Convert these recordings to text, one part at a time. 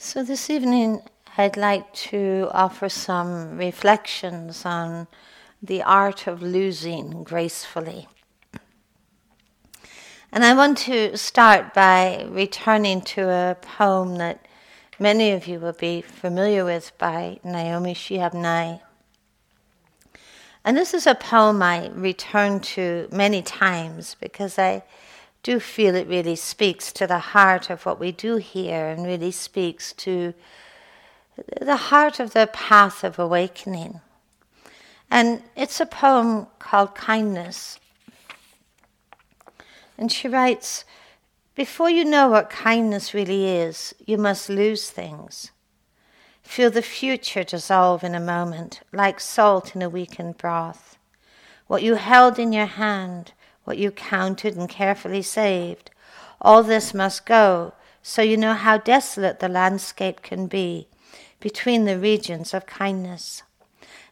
So, this evening, I'd like to offer some reflections on the art of losing gracefully. And I want to start by returning to a poem that many of you will be familiar with by Naomi Shihab Nye. And this is a poem I return to many times because I do feel it really speaks to the heart of what we do here and really speaks to the heart of the path of awakening. And it's a poem called Kindness. And she writes Before you know what kindness really is, you must lose things. Feel the future dissolve in a moment, like salt in a weakened broth. What you held in your hand, what you counted and carefully saved, all this must go, so you know how desolate the landscape can be between the regions of kindness.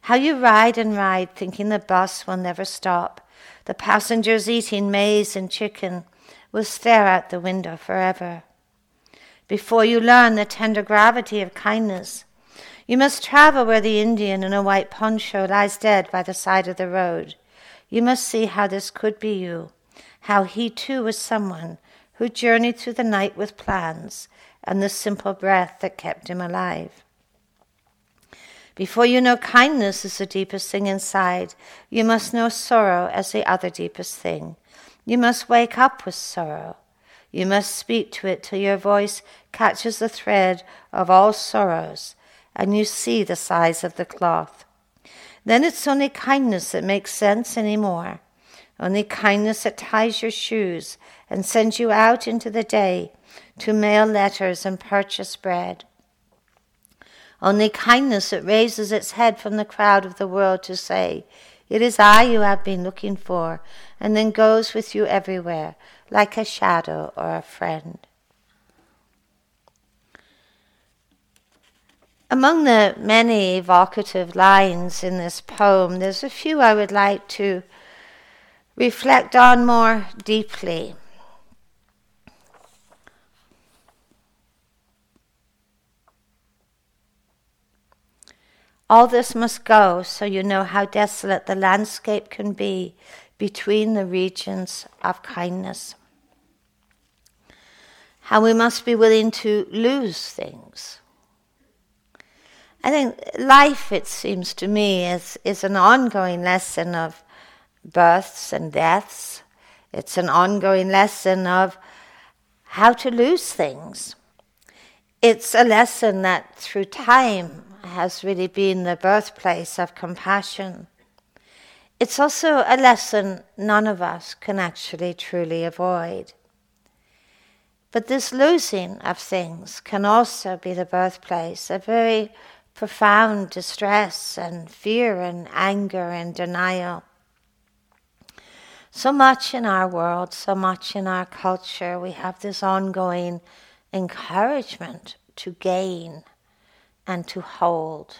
How you ride and ride, thinking the bus will never stop. The passengers eating maize and chicken will stare out the window forever. Before you learn the tender gravity of kindness, you must travel where the Indian in a white poncho lies dead by the side of the road. You must see how this could be you, how he too was someone who journeyed through the night with plans and the simple breath that kept him alive. Before you know kindness is the deepest thing inside, you must know sorrow as the other deepest thing. You must wake up with sorrow. You must speak to it till your voice catches the thread of all sorrows and you see the size of the cloth. Then it's only kindness that makes sense anymore. Only kindness that ties your shoes and sends you out into the day to mail letters and purchase bread. Only kindness that raises its head from the crowd of the world to say, It is I you have been looking for, and then goes with you everywhere, like a shadow or a friend. Among the many evocative lines in this poem, there's a few I would like to reflect on more deeply. All this must go so you know how desolate the landscape can be between the regions of kindness. How we must be willing to lose things I think life, it seems to me, is, is an ongoing lesson of births and deaths. It's an ongoing lesson of how to lose things. It's a lesson that through time has really been the birthplace of compassion. It's also a lesson none of us can actually truly avoid. But this losing of things can also be the birthplace of very profound distress and fear and anger and denial. So much in our world, so much in our culture, we have this ongoing encouragement to gain and to hold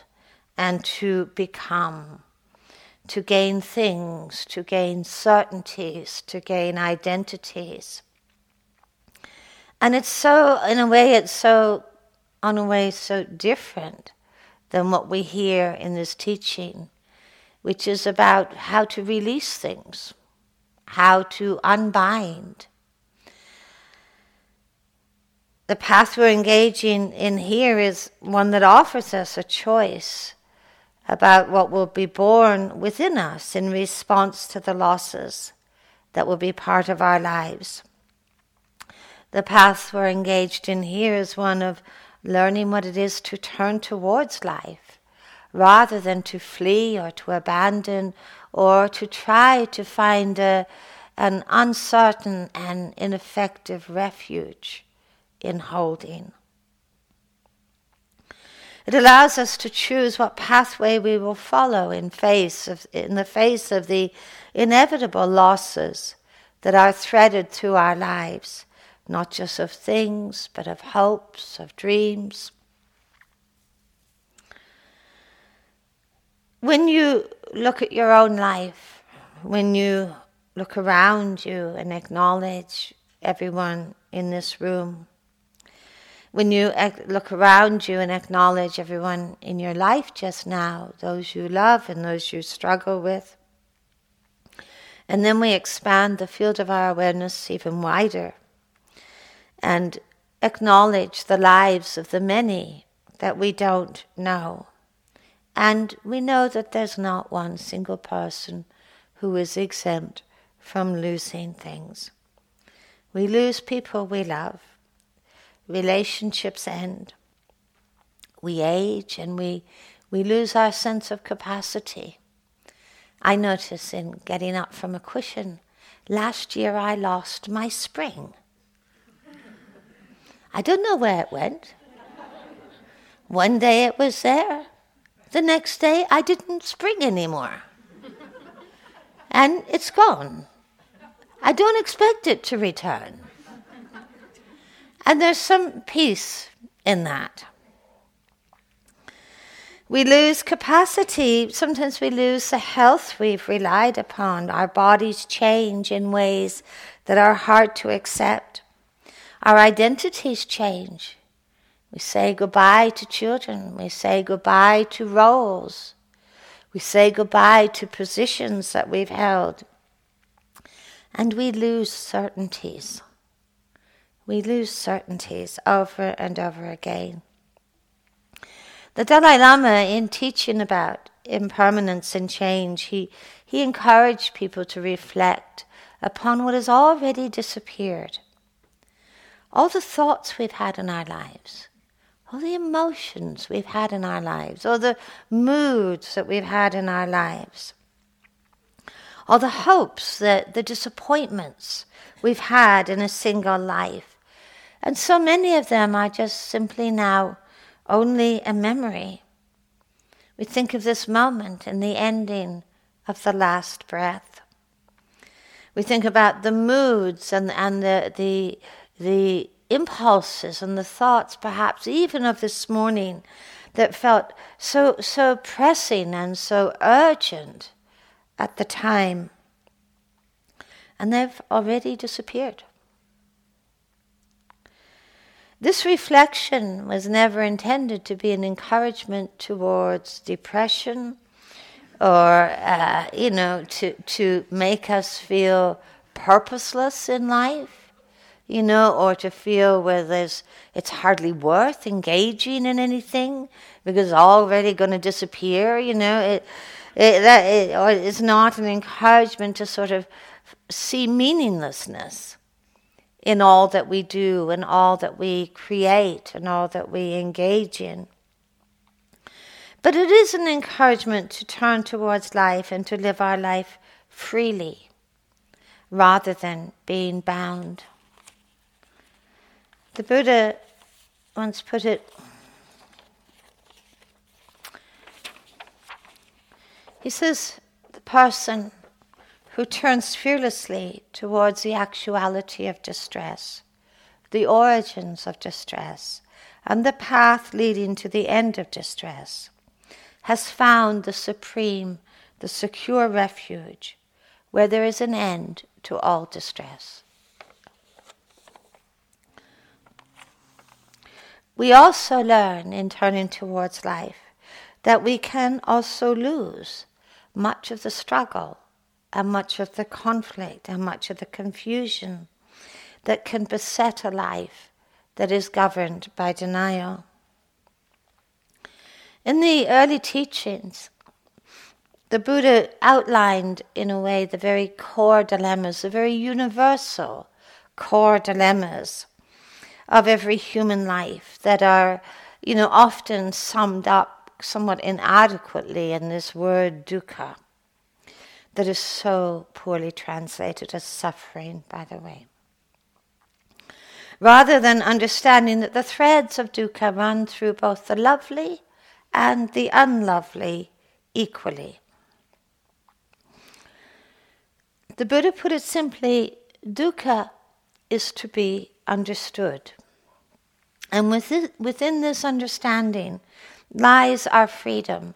and to become, to gain things, to gain certainties, to gain identities. And it's so, in a way, it's so, on a way, so different than what we hear in this teaching, which is about how to release things, how to unbind. The path we're engaging in here is one that offers us a choice about what will be born within us in response to the losses that will be part of our lives. The path we're engaged in here is one of learning what it is to turn towards life rather than to flee or to abandon or to try to find a, an uncertain and ineffective refuge in holding. It allows us to choose what pathway we will follow in, face of, in the face of the inevitable losses that are threaded through our lives not just of things, but of hopes, of dreams. When you look at your own life, when you look around you and acknowledge everyone in this room, when you look around you and acknowledge everyone in your life just now, those you love and those you struggle with. And then we expand the field of our awareness even wider and acknowledge the lives of the many that we don't know. And we know that there's not one single person who is exempt from losing things. We lose people we love, relationships end, we age, and we, we lose our sense of capacity. I notice in getting up from a cushion, last year I lost my spring. I don't know where it went. One day it was there. The next day I didn't spring anymore. And it's gone. I don't expect it to return. And there's some peace in that. We lose capacity. Sometimes we lose the health we've relied upon. Our bodies change in ways that are hard to accept. Our identities change. We say goodbye to children. We say goodbye to roles. We say goodbye to positions that we've held. And we lose certainties. We lose certainties over and over again. The Dalai Lama, in teaching about impermanence and change, he, he encouraged people to reflect upon what has already disappeared. All the thoughts we've had in our lives, all the emotions we've had in our lives, all the moods that we've had in our lives, all the hopes, the, the disappointments we've had in a single life. And so many of them are just simply now only a memory. We think of this moment and the ending of the last breath. We think about the moods and, and the, the, the impulses and the thoughts, perhaps even of this morning, that felt so, so pressing and so urgent at the time. And they've already disappeared. This reflection was never intended to be an encouragement towards depression or, uh, you know, to, to make us feel purposeless in life, you know, or to feel where there's, it's hardly worth engaging in anything because it's already going to disappear, you know. It, it, that, it, or it's not an encouragement to sort of see meaninglessness in all that we do and all that we create and all that we engage in. But it is an encouragement to turn towards life and to live our life freely rather than being bound. The Buddha once put it he says, the person who turns fearlessly towards the actuality of distress, the origins of distress, and the path leading to the end of distress, has found the supreme, the secure refuge where there is an end to all distress. We also learn in turning towards life that we can also lose much of the struggle and much of the conflict and much of the confusion that can beset a life that is governed by denial. In the early teachings, the Buddha outlined in a way the very core dilemmas, the very universal core dilemmas of every human life that are, you know, often summed up somewhat inadequately in this word dukkha that is so poorly translated as suffering, by the way. Rather than understanding that the threads of dukkha run through both the lovely and the unlovely equally. The Buddha put it simply dukkha is to be understood. And within, within this understanding lies our freedom.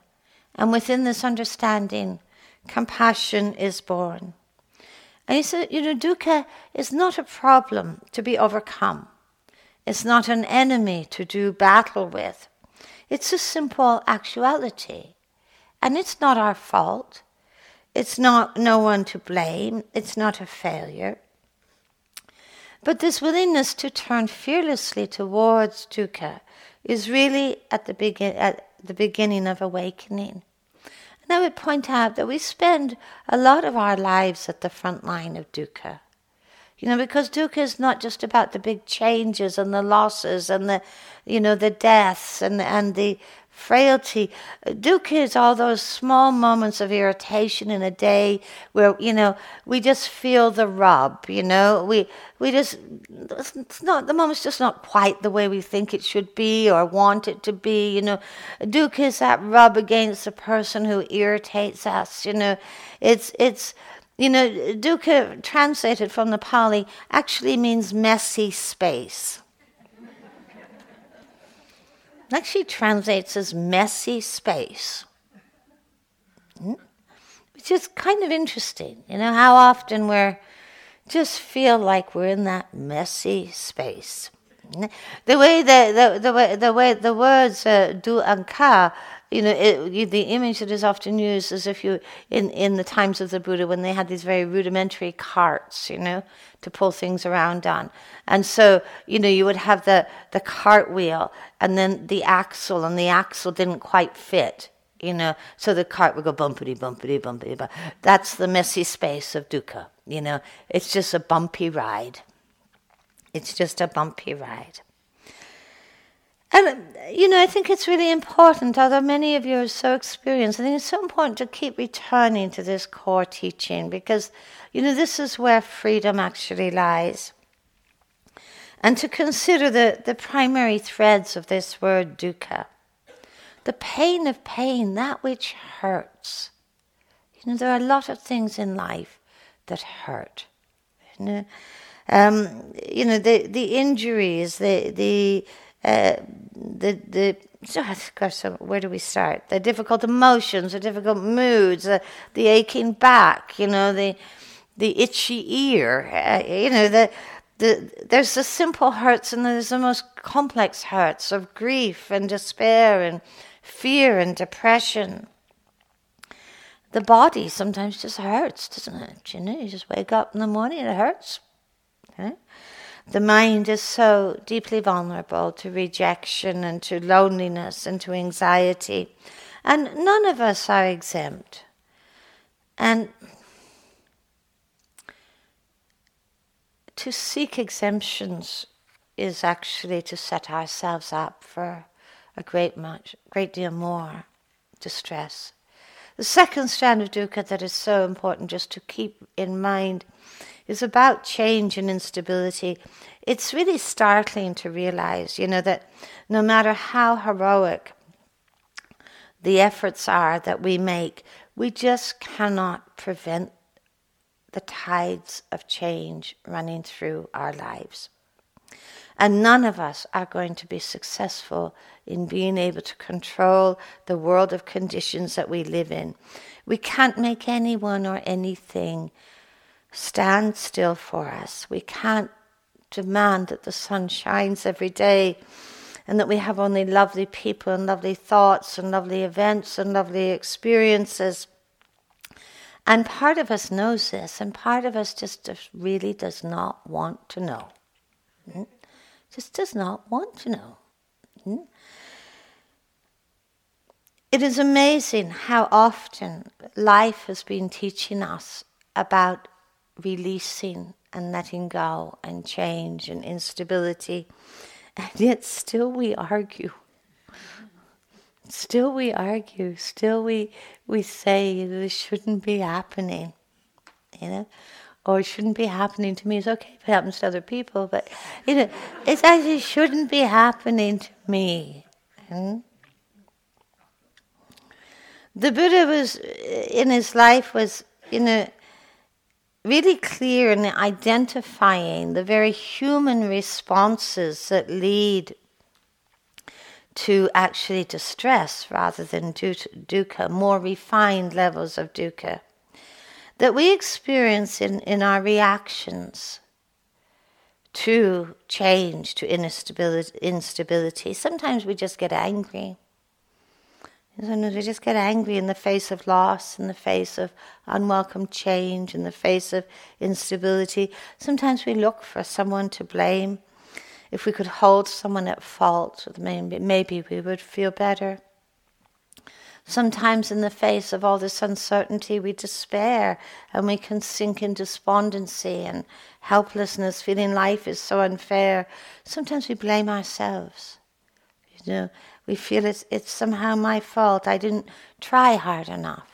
And within this understanding compassion is born. And he said, you know, dukkha is not a problem to be overcome. It's not an enemy to do battle with. It's a simple actuality. And it's not our fault. It's not no one to blame. It's not a failure. But this willingness to turn fearlessly towards dukkha is really at the, begin- at the beginning of awakening. And I would point out that we spend a lot of our lives at the front line of dukkha. You know, because dukkha is not just about the big changes and the losses and the, you know, the deaths and, and the frailty. dukkha's all those small moments of irritation in a day where, you know, we just feel the rub, you know, we, we just, it's not, the moment's just not quite the way we think it should be or want it to be, you know. dukkha's that rub against the person who irritates us, you know. It's, it's, you know, dukkha, translated from the Pali, actually means messy space. Actually translates as messy space. Hmm? Which is kind of interesting, you know, how often we're just feel like we're in that messy space. Hmm? The way the, the, the, way, the, way, the words uh, du you know, it, the image that is often used is if you, in, in the times of the Buddha, when they had these very rudimentary carts, you know, to pull things around on. And so, you know, you would have the, the cart wheel and then the axle, and the axle didn't quite fit, you know, so the cart would go bumpity, bumpity, bumpity, bumpity. That's the messy space of dukkha, you know. It's just a bumpy ride. It's just a bumpy ride. And, you know, I think it's really important, although many of you are so experienced, I think it's so important to keep returning to this core teaching because, you know, this is where freedom actually lies. And to consider the, the primary threads of this word dukkha. The pain of pain, that which hurts. You know, there are a lot of things in life that hurt. You know, um, you know the, the injuries, the, the the the gosh, where do we start? The difficult emotions, the difficult moods, uh, the aching back, you know, the the itchy ear, uh, you know, the the there's the simple hurts and there's the most complex hurts of grief and despair and fear and depression. The body sometimes just hurts, doesn't it? You know, you just wake up in the morning, and it hurts. The mind is so deeply vulnerable to rejection and to loneliness and to anxiety. And none of us are exempt. And to seek exemptions is actually to set ourselves up for a great much great deal more distress. The second strand of dukkha that is so important just to keep in mind is about change and instability. It's really startling to realize, you know, that no matter how heroic the efforts are that we make, we just cannot prevent the tides of change running through our lives. And none of us are going to be successful in being able to control the world of conditions that we live in. We can't make anyone or anything stand still for us. We can't demand that the sun shines every day and that we have only lovely people and lovely thoughts and lovely events and lovely experiences. And part of us knows this, and part of us just, just really does not want to know. Hmm? Just does not want to know. Hmm? It is amazing how often life has been teaching us about releasing and letting go and change and instability. And yet, still we argue. Still we argue. Still we, we say this shouldn't be happening. You know? Or it shouldn't be happening to me. It's okay if it happens to other people, but you know, it actually shouldn't be happening to me. Hmm? The Buddha was in his life was you know really clear in identifying the very human responses that lead to actually distress rather than dukkha, more refined levels of dukkha, that we experience in, in our reactions to change, to instability. instability. Sometimes we just get angry. Sometimes we just get angry in the face of loss, in the face of unwelcome change, in the face of instability. Sometimes we look for someone to blame. If we could hold someone at fault, maybe, maybe we would feel better. Sometimes, in the face of all this uncertainty, we despair and we can sink in despondency and helplessness, feeling life is so unfair. Sometimes we blame ourselves. You know, we feel it's, it's somehow my fault. I didn't try hard enough.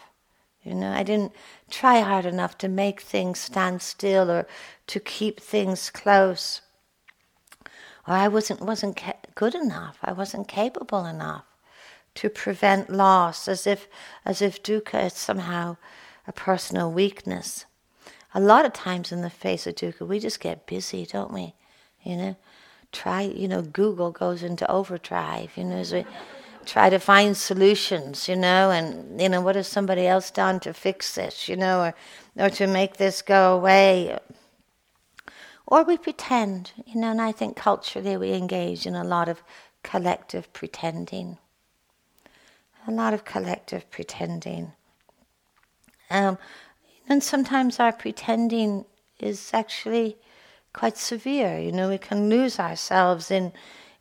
You know, I didn't try hard enough to make things stand still or to keep things close. Or I wasn't, wasn't good enough. I wasn't capable enough to prevent loss, as if, as if dukkha is somehow a personal weakness. A lot of times in the face of dukkha, we just get busy, don't we? You know, try, you know, Google goes into overdrive, you know, as we try to find solutions, you know, and, you know, what has somebody else done to fix this, you know, or, or to make this go away. Or we pretend, you know, and I think culturally we engage in a lot of collective pretending a lot of collective pretending. Um, and sometimes our pretending is actually quite severe. You know, we can lose ourselves in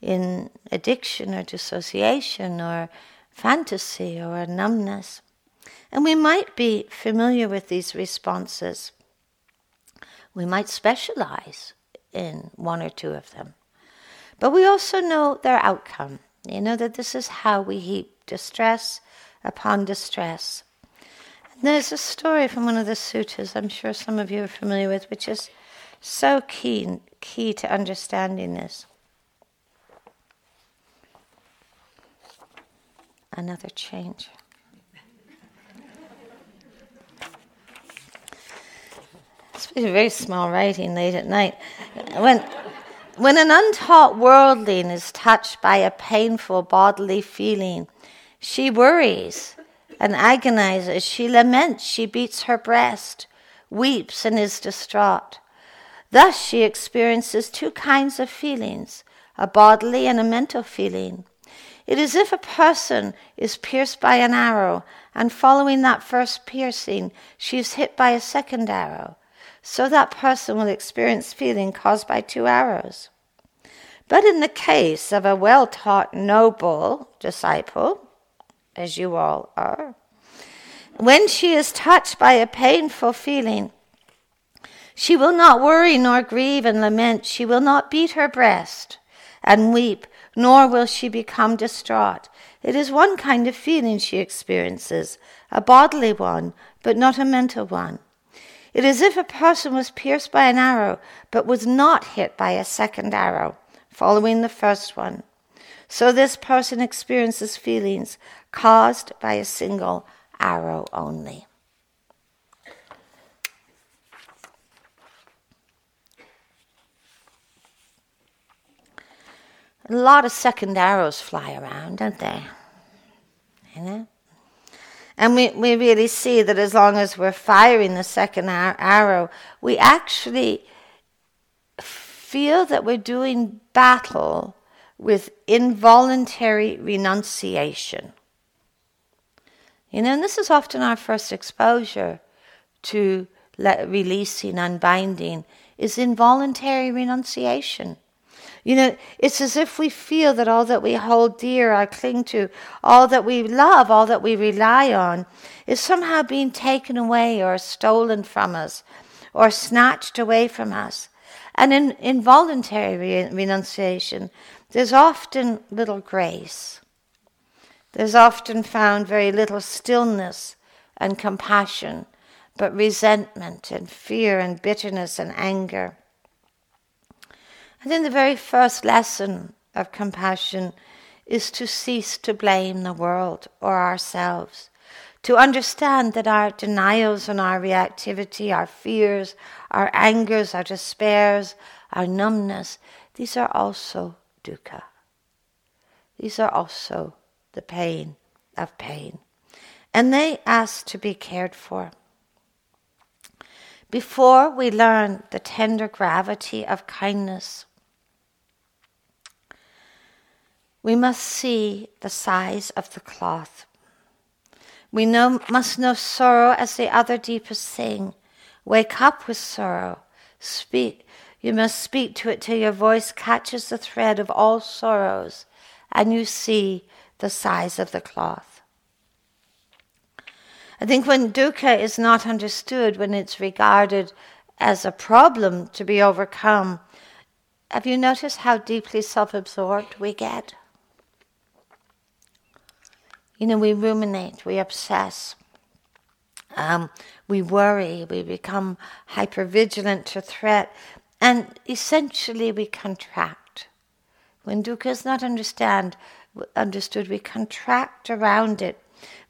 in addiction or dissociation or fantasy or numbness. And we might be familiar with these responses. We might specialize in one or two of them. But we also know their outcome. You know that this is how we heap distress upon distress. And there's a story from one of the suttas I'm sure some of you are familiar with, which is so key, key to understanding this. Another change. It's a very small writing late at night. When when an untaught worldling is touched by a painful bodily feeling, she worries and agonizes. She laments. She beats her breast, weeps, and is distraught. Thus, she experiences two kinds of feelings a bodily and a mental feeling. It is if a person is pierced by an arrow, and following that first piercing, she is hit by a second arrow. So that person will experience feeling caused by two arrows. But in the case of a well taught noble disciple, as you all are, when she is touched by a painful feeling, she will not worry nor grieve and lament. She will not beat her breast and weep, nor will she become distraught. It is one kind of feeling she experiences, a bodily one, but not a mental one. It is if a person was pierced by an arrow, but was not hit by a second arrow, following the first one. So this person experiences feelings caused by a single arrow only. A lot of second arrows fly around, don't they? You know? And we, we really see that as long as we're firing the second ar- arrow, we actually feel that we're doing battle with involuntary renunciation. You know, and this is often our first exposure to let, releasing, unbinding, is involuntary renunciation. You know, it's as if we feel that all that we hold dear, or cling to, all that we love, all that we rely on, is somehow being taken away or stolen from us or snatched away from us. And in involuntary re- renunciation, there's often little grace. There's often found very little stillness and compassion, but resentment and fear and bitterness and anger. I think the very first lesson of compassion is to cease to blame the world or ourselves, to understand that our denials and our reactivity, our fears, our angers, our despairs, our numbness, these are also dukkha. These are also the pain of pain. And they ask to be cared for. before we learn the tender gravity of kindness, we must see the size of the cloth. We know, must know sorrow as the other deepest thing. Wake up with sorrow. Speak. You must speak to it till your voice catches the thread of all sorrows and you see the size of the cloth. I think when dukkha is not understood, when it's regarded as a problem to be overcome, have you noticed how deeply self absorbed we get? You know, we ruminate, we obsess, um, we worry, we become hyper vigilant to threat, and essentially we contract. When dukkha is not understand, understood, we contract around it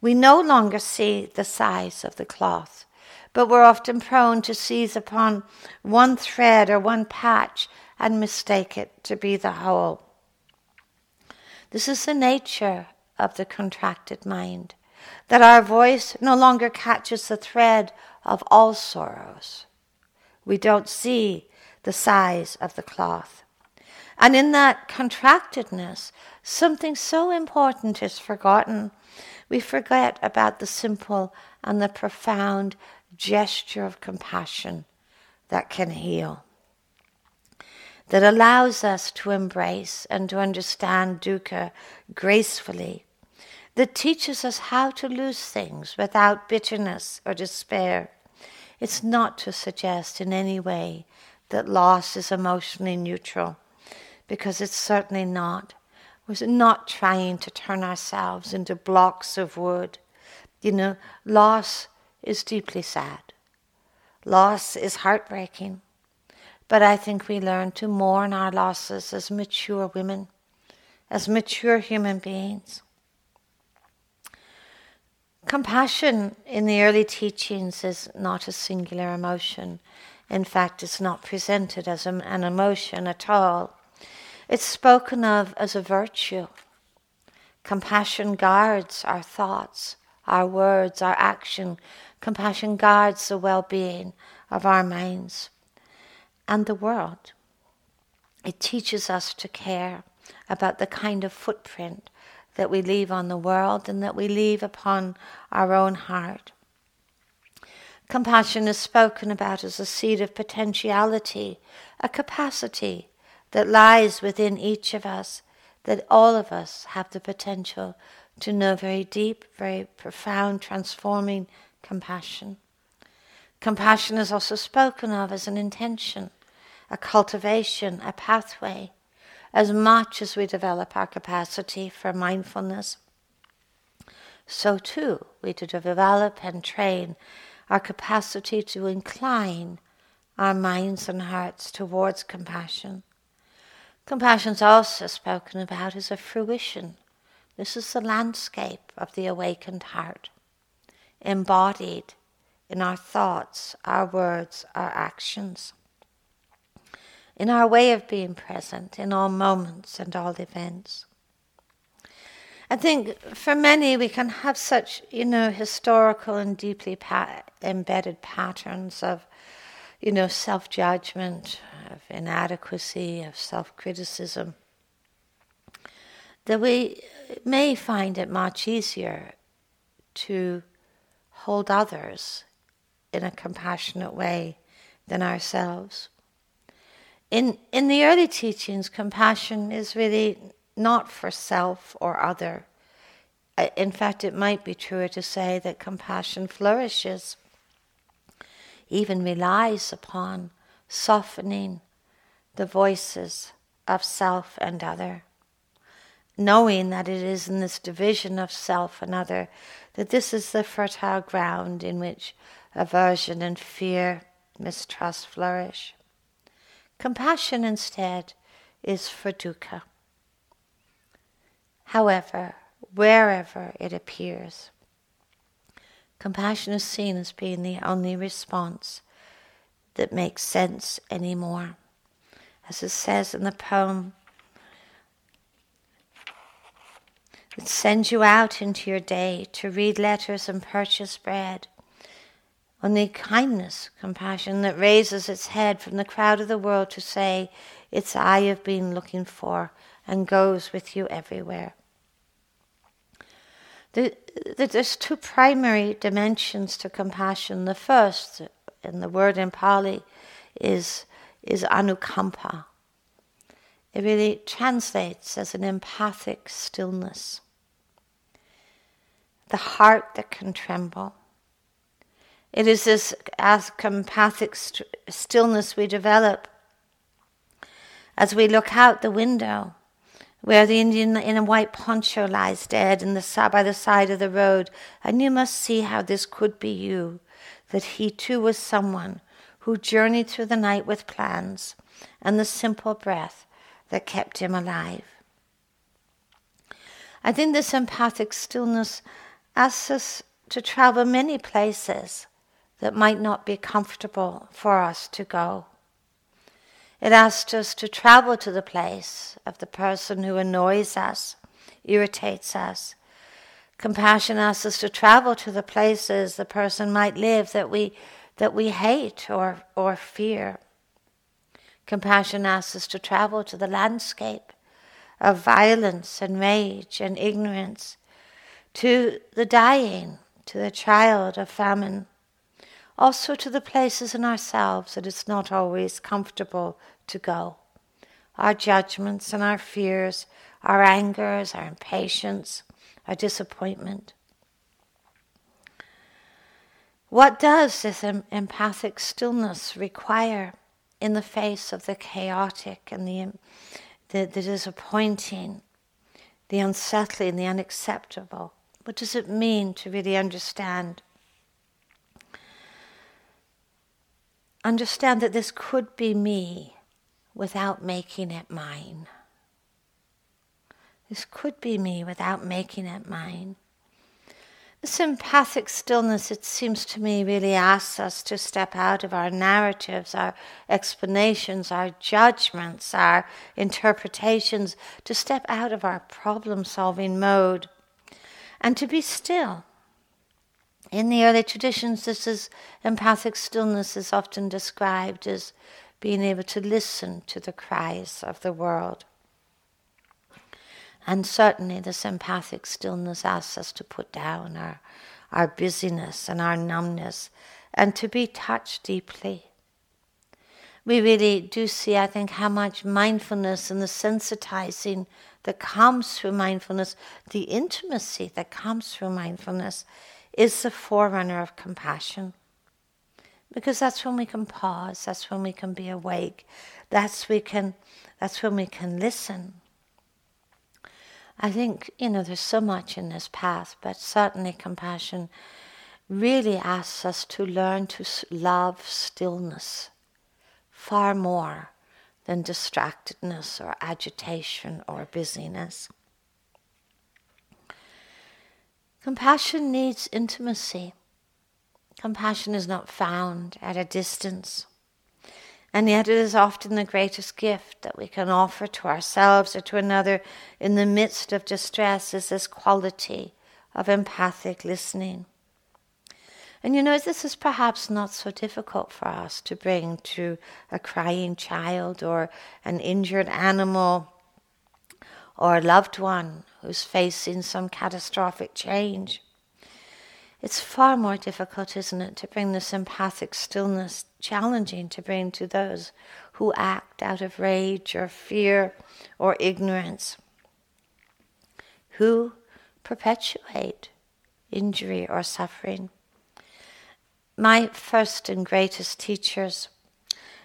we no longer see the size of the cloth, but we're often prone to seize upon one thread or one patch and mistake it to be the whole. This is the nature of the contracted mind, that our voice no longer catches the thread of all sorrows. We don't see the size of the cloth. And in that contractedness, something so important is forgotten we forget about the simple and the profound gesture of compassion that can heal, that allows us to embrace and to understand dukkha gracefully, that teaches us how to lose things without bitterness or despair. It's not to suggest in any way that loss is emotionally neutral, because it's certainly not was not trying to turn ourselves into blocks of wood. You know, loss is deeply sad. Loss is heartbreaking. But I think we learn to mourn our losses as mature women, as mature human beings. Compassion in the early teachings is not a singular emotion. In fact, it's not presented as an emotion at all. It's spoken of as a virtue. Compassion guards our thoughts, our words, our action. Compassion guards the well being of our minds and the world. It teaches us to care about the kind of footprint that we leave on the world and that we leave upon our own heart. Compassion is spoken about as a seed of potentiality, a capacity that lies within each of us, that all of us have the potential to know very deep, very profound, transforming compassion. Compassion is also spoken of as an intention, a cultivation, a pathway, as much as we develop our capacity for mindfulness. So too, we to develop and train our capacity to incline our minds and hearts towards compassion. Compassion is also spoken about as a fruition. This is the landscape of the awakened heart, embodied in our thoughts, our words, our actions, in our way of being present in all moments and all events. I think for many we can have such, you know, historical and deeply pa- embedded patterns of, you know, self judgment, of inadequacy, of self criticism, that we may find it much easier to hold others in a compassionate way than ourselves. In, in the early teachings, compassion is really not for self or other. In fact, it might be truer to say that compassion flourishes, even relies upon softening the voices of self and other, knowing that it is in this division of self and other that this is the fertile ground in which aversion and fear, mistrust flourish. Compassion instead is for dukkha. However, wherever it appears, compassion is seen as being the only response that makes sense anymore. As it says in the poem, it sends you out into your day to read letters and purchase bread. Only kindness, compassion that raises its head from the crowd of the world to say, It's I you've been looking for and goes with you everywhere. there's two primary dimensions to compassion. The first, and the word in Pali, is, is anukampa. It really translates as an empathic stillness. The heart that can tremble it is this as compathic st- stillness we develop as we look out the window where the Indian in a white poncho lies dead in the, by the side of the road, and you must see how this could be you, that he too was someone who journeyed through the night with plans and the simple breath that kept him alive. I think this empathic stillness asks us to travel many places that might not be comfortable for us to go. It asks us to travel to the place of the person who annoys us, irritates us. Compassion asks us to travel to the places the person might live that we, that we hate or, or fear. Compassion asks us to travel to the landscape of violence and rage and ignorance, to the dying, to the child of famine also to the places in ourselves that it's not always comfortable to go. Our judgments and our fears, our angers, our impatience, our disappointment. What does this empathic stillness require in the face of the chaotic and the, the, the disappointing, the unsettling, the unacceptable? What does it mean to really understand understand that this could be me without making it mine. This could be me without making it mine. This empathic stillness, it seems to me, really asks us to step out of our narratives, our explanations, our judgments, our interpretations, to step out of our problem solving mode and to be still in the early traditions, this is empathic stillness is often described as being able to listen to the cries of the world. And certainly, this empathic stillness asks us to put down our, our busyness and our numbness and to be touched deeply. We really do see, I think, how much mindfulness and the sensitizing that comes through mindfulness, the intimacy that comes through mindfulness, is the forerunner of compassion. Because that's when we can pause, that's when we can be awake, that's we can that's when we can listen. I think, you know, there's so much in this path, but certainly compassion really asks us to learn to love stillness far more than distractedness or agitation or busyness. Compassion needs intimacy. Compassion is not found at a distance. And yet, it is often the greatest gift that we can offer to ourselves or to another in the midst of distress is this quality of empathic listening. And you know, this is perhaps not so difficult for us to bring to a crying child or an injured animal or a loved one who's facing some catastrophic change. It's far more difficult, isn't it, to bring this empathic stillness, challenging to bring to those who act out of rage or fear or ignorance, who perpetuate injury or suffering. My first and greatest teachers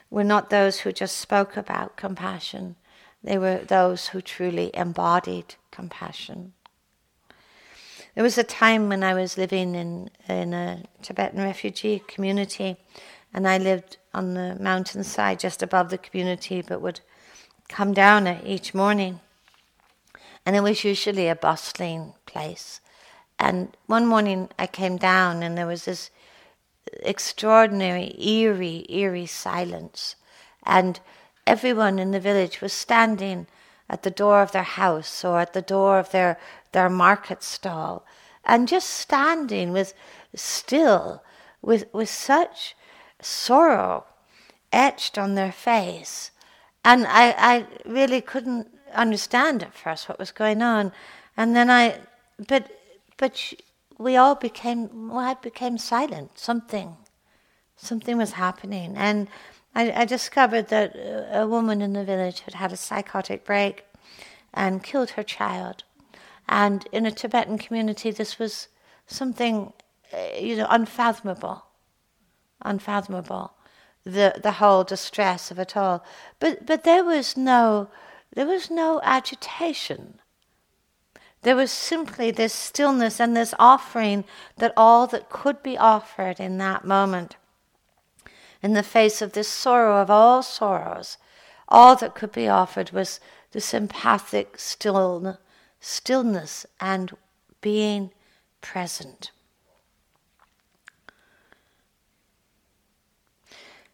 were not those who just spoke about compassion, they were those who truly embodied compassion. There was a time when I was living in, in a Tibetan refugee community, and I lived on the mountainside just above the community, but would come down each morning. And it was usually a bustling place. And one morning I came down, and there was this extraordinary, eerie, eerie silence. And everyone in the village was standing at the door of their house or at the door of their, their market stall and just standing with still with, with such sorrow etched on their face. And I, I really couldn't understand at first what was going on. And then I, but, but we all became, well, I became silent. Something, something was happening. And I, I discovered that a woman in the village had had a psychotic break and killed her child. And in a Tibetan community, this was something, uh, you know, unfathomable, unfathomable. The the whole distress of it all. But but there was no there was no agitation. There was simply this stillness and this offering that all that could be offered in that moment. In the face of this sorrow of all sorrows, all that could be offered was this empathic still, stillness and being present.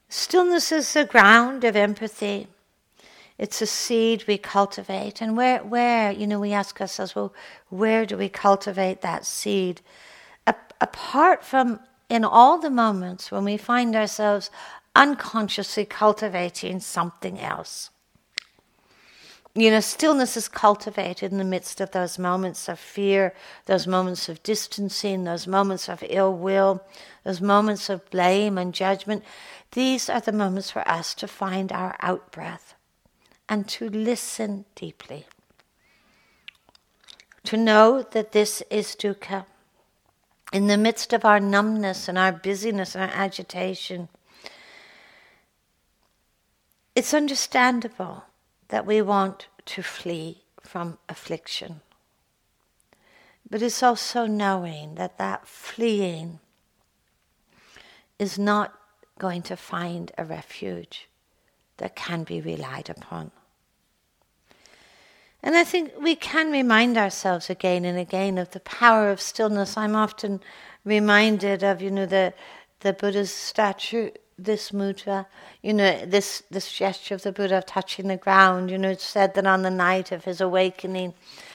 Stillness is the ground of empathy. It's a seed we cultivate. And where, where, you know, we ask ourselves, well, where do we cultivate that seed? A- apart from in all the moments when we find ourselves unconsciously cultivating something else. You know, stillness is cultivated in the midst of those moments of fear, those moments of distancing, those moments of ill will, those moments of blame and judgment. These are the moments for us to find our out breath and to listen deeply. To know that this is dukkha. In the midst of our numbness and our busyness and our agitation, it's understandable that we want to flee from affliction. But it's also knowing that that fleeing is not going to find a refuge that can be relied upon. And I think we can remind ourselves again and again of the power of stillness. I'm often reminded of, you know, the the Buddha's statue, this mudra, you know, this this gesture of the Buddha touching the ground. You know, it's said that on the night of his awakening,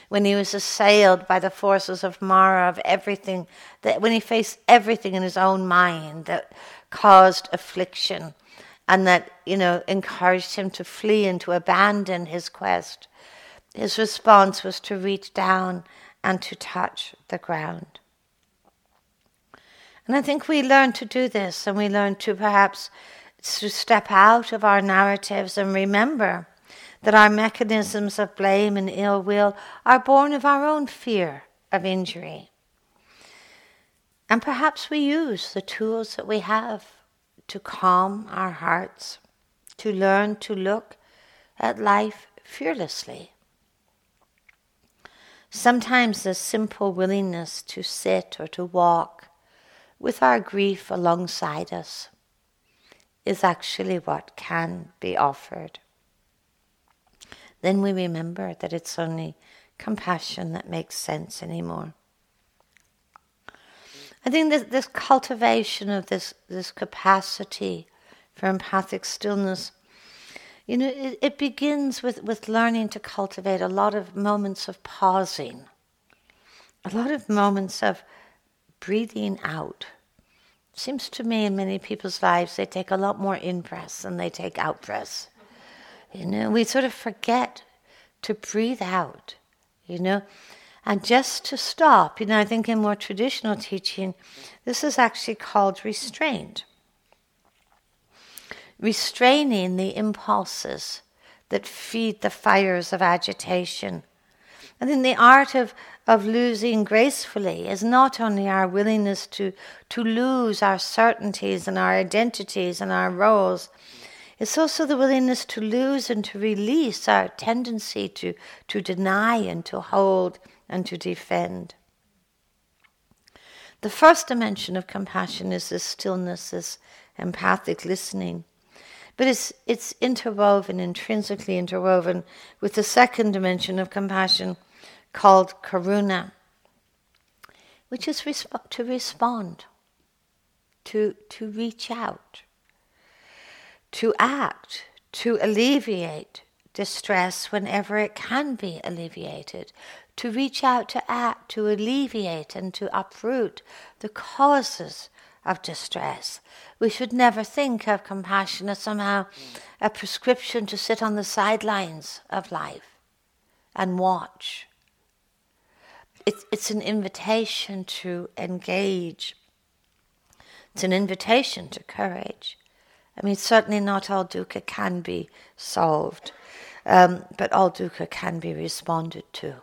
when he was assailed by the forces of Mara, of everything, that when he faced everything in his own mind that caused affliction, and that you know encouraged him to flee and to abandon his quest his response was to reach down and to touch the ground. And I think we learn to do this and we learn to perhaps to step out of our narratives and remember that our mechanisms of blame and ill will are born of our own fear of injury. And perhaps we use the tools that we have to calm our hearts, to learn to look at life fearlessly. Sometimes the simple willingness to sit or to walk with our grief alongside us is actually what can be offered. Then we remember that it's only compassion that makes sense anymore. I think that this cultivation of this, this capacity for empathic stillness you know, it, it begins with, with learning to cultivate a lot of moments of pausing, a lot of moments of breathing out. Seems to me in many people's lives they take a lot more in breaths than they take out breaths. You know, we sort of forget to breathe out, you know, and just to stop. You know, I think in more traditional teaching, this is actually called restraint restraining the impulses that feed the fires of agitation. And think the art of, of losing gracefully is not only our willingness to, to lose our certainties and our identities and our roles, it's also the willingness to lose and to release our tendency to, to deny and to hold and to defend. The first dimension of compassion is this stillness, this empathic listening. But it's, it's interwoven, intrinsically interwoven with the second dimension of compassion called karuna, which is resp- to respond, to, to reach out, to act, to alleviate distress whenever it can be alleviated, to reach out to act, to alleviate and to uproot the causes of distress. We should never think of compassion as somehow a prescription to sit on the sidelines of life and watch. It's, it's an invitation to engage. It's an invitation to courage. I mean, certainly not all dukkha can be solved, um, but all dukkha can be responded to.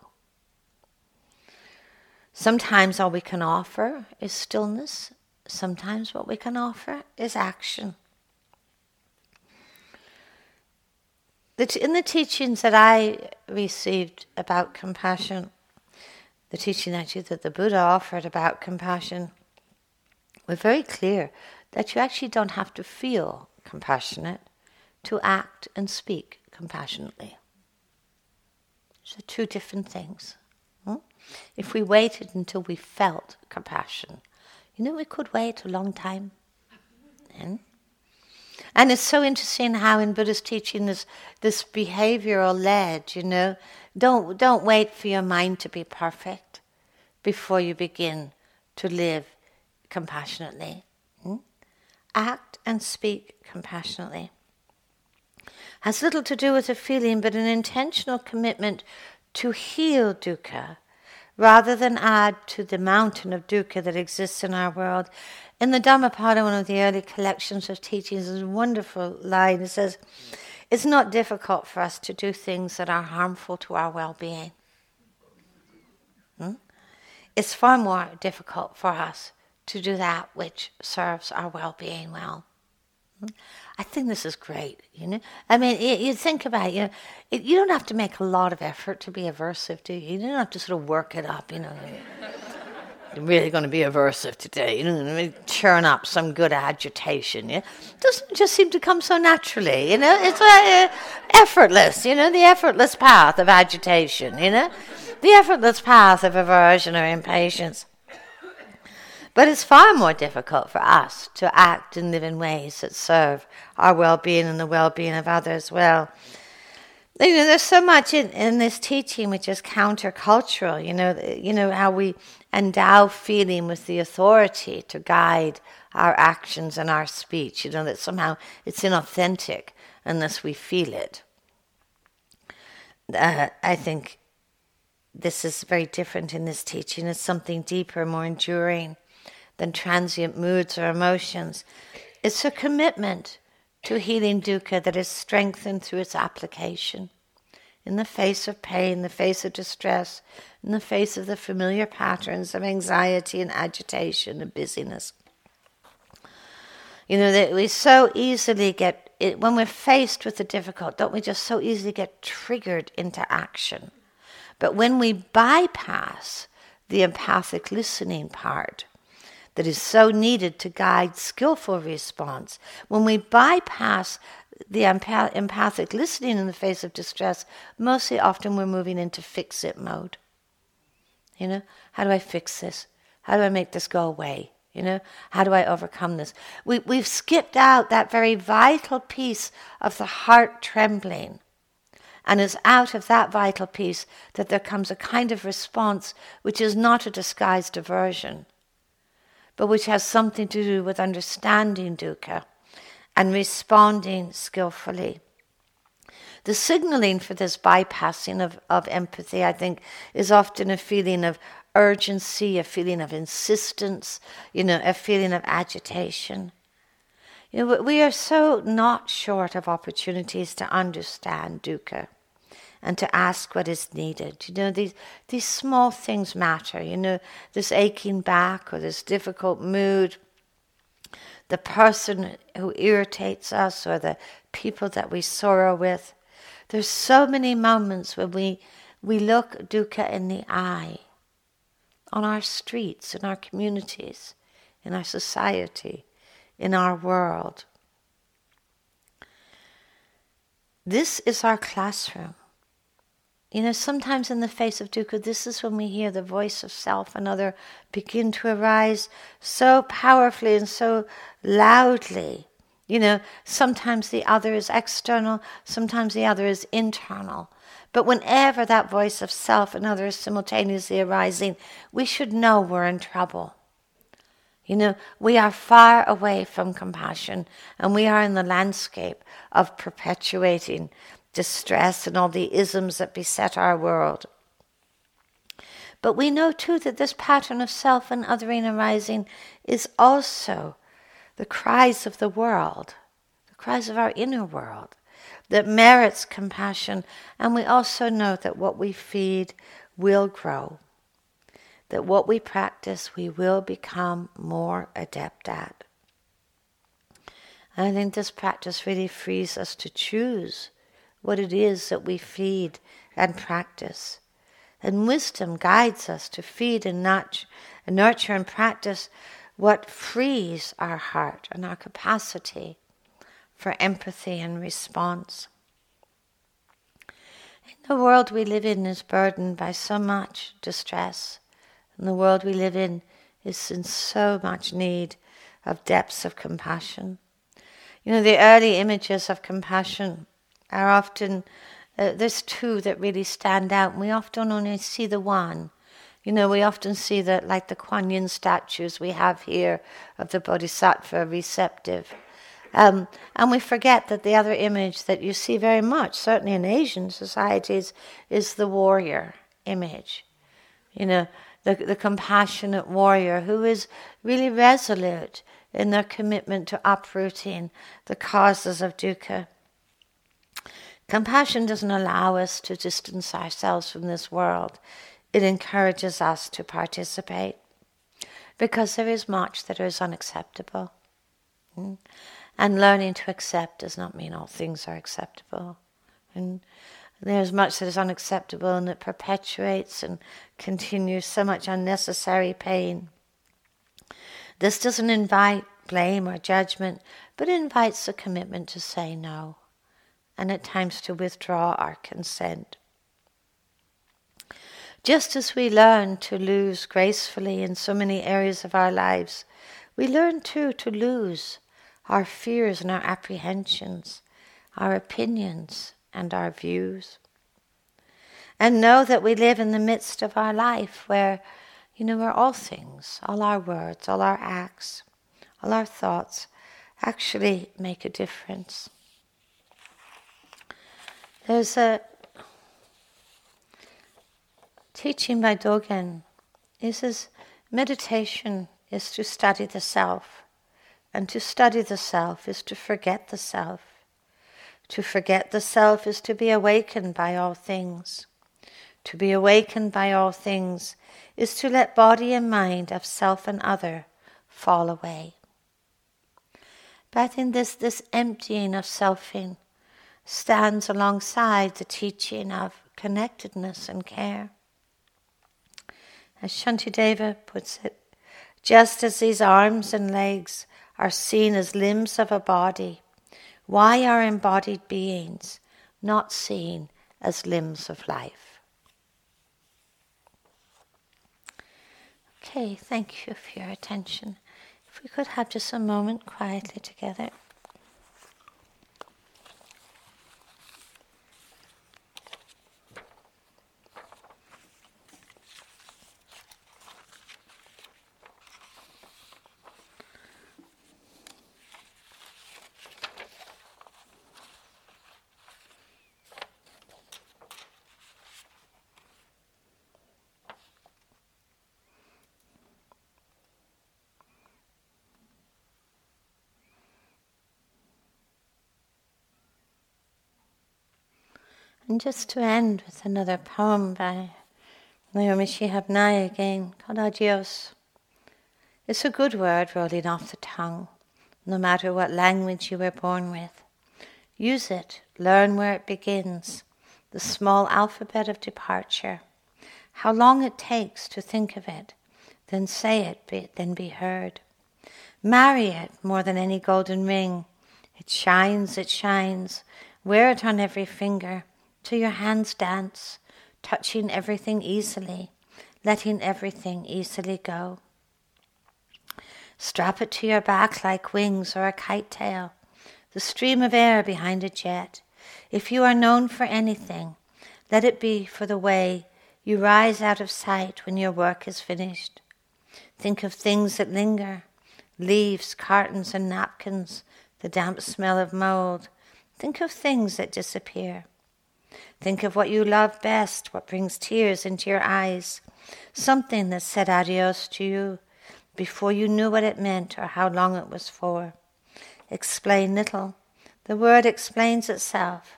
Sometimes all we can offer is stillness, sometimes what we can offer is action. in the teachings that I received about compassion, the teaching actually that the Buddha offered about compassion, were very clear that you actually don't have to feel compassionate to act and speak compassionately. So, two different things. Hmm? If we waited until we felt compassion, you know, we could wait a long time. And it's so interesting how in Buddhist teaching this this behavioral led, you know, don't don't wait for your mind to be perfect before you begin to live compassionately. Hmm? Act and speak compassionately. Has little to do with a feeling, but an intentional commitment to heal dukkha rather than add to the mountain of dukkha that exists in our world. In the Dhammapada, one of the early collections of teachings, there's a wonderful line. It says, It's not difficult for us to do things that are harmful to our well being. Hmm? It's far more difficult for us to do that which serves our well being well. I think this is great. You know, I mean, you, you think about it, you know, it, you don't have to make a lot of effort to be aversive, do you? You don't have to sort of work it up. You know, you're really going to be aversive today. You know, churn up some good agitation. Yeah, doesn't just seem to come so naturally. You know, it's uh, effortless. You know, the effortless path of agitation. You know, the effortless path of aversion or impatience. But it's far more difficult for us to act and live in ways that serve our well being and the well being of others well. You know, there's so much in, in this teaching which is countercultural. You know, you know how we endow feeling with the authority to guide our actions and our speech. You know that somehow it's inauthentic unless we feel it. Uh, I think this is very different in this teaching. It's something deeper, more enduring than transient moods or emotions. It's a commitment to healing dukkha that is strengthened through its application. In the face of pain, the face of distress, in the face of the familiar patterns of anxiety and agitation and busyness. You know, that we so easily get, it, when we're faced with the difficult, don't we just so easily get triggered into action? But when we bypass the empathic listening part, that is so needed to guide skillful response. When we bypass the empath- empathic listening in the face of distress, mostly often we're moving into fix it mode. You know, how do I fix this? How do I make this go away? You know, how do I overcome this? We, we've skipped out that very vital piece of the heart trembling. And it's out of that vital piece that there comes a kind of response which is not a disguised aversion, but which has something to do with understanding dukkha and responding skillfully. The signaling for this bypassing of, of empathy, I think, is often a feeling of urgency, a feeling of insistence, you know, a feeling of agitation. You know, we are so not short of opportunities to understand dukkha and to ask what is needed. You know, these, these small things matter. You know, this aching back or this difficult mood, the person who irritates us or the people that we sorrow with. There's so many moments when we, we look dukkha in the eye on our streets, in our communities, in our society, in our world. This is our classroom. You know, sometimes in the face of dukkha, this is when we hear the voice of self and other begin to arise so powerfully and so loudly. You know, sometimes the other is external, sometimes the other is internal. But whenever that voice of self and other is simultaneously arising, we should know we're in trouble. You know, we are far away from compassion and we are in the landscape of perpetuating distress and all the isms that beset our world. But we know too that this pattern of self and othering arising is also the cries of the world, the cries of our inner world that merits compassion. And we also know that what we feed will grow that what we practice, we will become more adept at. And I think this practice really frees us to choose what it is that we feed and practice. And wisdom guides us to feed and nurture, and practice what frees our heart and our capacity for empathy and response. The world we live in is burdened by so much distress and the world we live in is in so much need of depths of compassion. You know, the early images of compassion are often, uh, there's two that really stand out, and we often only see the one. You know, we often see that, like the Kuan Yin statues we have here of the Bodhisattva receptive. Um, and we forget that the other image that you see very much, certainly in Asian societies, is the warrior image. You know, the, the compassionate warrior who is really resolute in their commitment to uprooting the causes of dukkha. Compassion doesn't allow us to distance ourselves from this world. It encourages us to participate because there is much that is unacceptable. Hmm? And learning to accept does not mean all things are acceptable. And there's much that is unacceptable and that perpetuates and continues so much unnecessary pain. This doesn't invite blame or judgment, but invites a commitment to say no and at times to withdraw our consent. Just as we learn to lose gracefully in so many areas of our lives, we learn too to lose our fears and our apprehensions, our opinions, and our views. And know that we live in the midst of our life where, you know, where all things, all our words, all our acts, all our thoughts actually make a difference. There's a teaching by Dogen. He says meditation is to study the self, and to study the self is to forget the self. To forget the self is to be awakened by all things. To be awakened by all things is to let body and mind of self and other fall away. But in this, this emptying of selfing stands alongside the teaching of connectedness and care. As Shantideva puts it, just as these arms and legs are seen as limbs of a body, why are embodied beings not seen as limbs of life? Okay, thank you for your attention. If we could have just a moment quietly together. And just to end with another poem by Naomi Shihab Nye again, called Adios. It's a good word rolling off the tongue, no matter what language you were born with. Use it, learn where it begins, the small alphabet of departure, how long it takes to think of it, then say it, be, then be heard. Marry it more than any golden ring. It shines, it shines. Wear it on every finger to your hands dance, touching everything easily, letting everything easily go. Strap it to your back like wings or a kite tail, the stream of air behind a jet. If you are known for anything, let it be for the way you rise out of sight when your work is finished. Think of things that linger, leaves, cartons, and napkins, the damp smell of mold. Think of things that disappear. Think of what you love best, what brings tears into your eyes, something that said adios to you before you knew what it meant or how long it was for. Explain little. The word explains itself.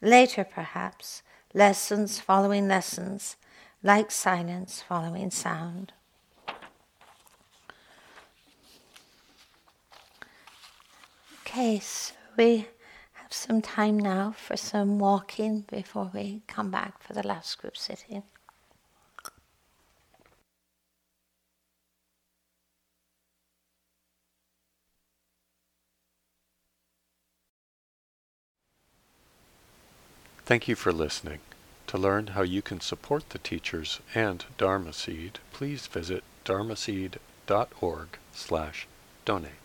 Later, perhaps, lessons following lessons, like silence following sound. Okay, so we some time now for some walking before we come back for the last group sitting. Thank you for listening. To learn how you can support the teachers and Dharma Seed, please visit dharmaseed.org slash donate.